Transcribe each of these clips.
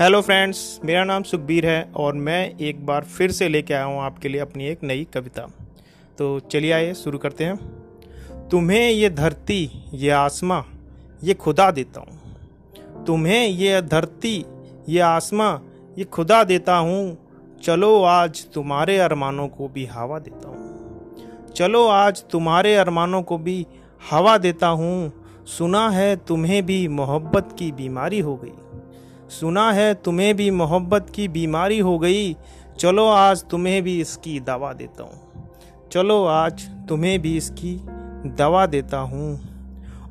Hello friends मेरा नाम सुखबीर है और मैं एक बार फिर से लेके आया हूँ आपके लिए अपनी एक नई कविता। तो चलिए आइए, शुरू करते हैं। तुम्हें ये धरती, ये आसमां, ये खुदा देता हूँ। तुम्हें ये धरती, ये आसमां, ये खुदा देता हूँ। चलो आज तुम्हारे अरमानों को भी हवा देता हूँ। चलो आज तुम्हारे अरमानों को भी हवा देता हूँ। सुना है तुम्हें भी मोहब्बत की बीमारी हो गई। सुना है, तुम्हें भी मोहब्बत की बीमारी हो गई। चलो आज तुम्हें भी इसकी दवा देता हूँ। चलो आज तुम्हें भी इसकी दवा देता हूँ।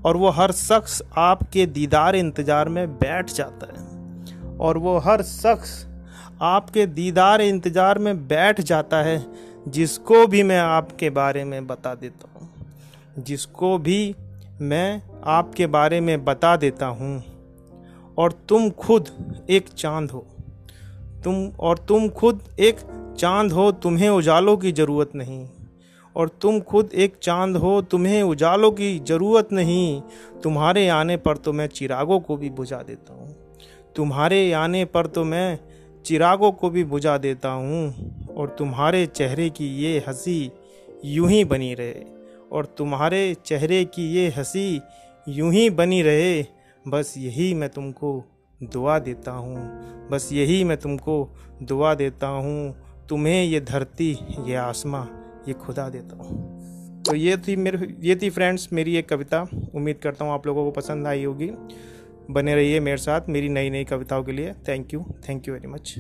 और वो हर शख्स आपके दीदार इंतज़ार में बैठ जाता है। और वो हर शख्स आपके दीदार इंतज़ार में बैठ जाता है, जिसको भी मैं आपके बारे में बता देता हूँ। जिसको भी मैं आपके बारे में बता देता हूँ। और तुम खुद एक चाँद हो। तुम और तुम खुद एक चाँद हो, तुम्हें उजालों की ज़रूरत नहीं। और तुम खुद एक चाँद हो, तुम्हें उजालों की ज़रूरत नहीं। तुम्हारे आने पर तो मैं चिरागों को भी बुझा देता हूँ। तुम्हारे आने पर तो मैं चिरागों को भी बुझा देता हूँ। और तुम्हारे चेहरे की ये हँसी यूँ ही बनी रहे। और तुम्हारे चेहरे की ये हँसी यूँ ही बनी रहे। बस यही मैं तुमको दुआ देता हूँ। बस यही मैं तुमको दुआ देता हूँ। तुम्हें ये धरती, ये आसमां, ये खुदा देता हूँ। तो ये थी मेरे, ये थी फ्रेंड्स मेरी एक कविता। उम्मीद करता हूँ आप लोगों को पसंद आई होगी। बने रहिए मेरे साथ मेरी नई नई कविताओं के लिए। Thank you thank you very much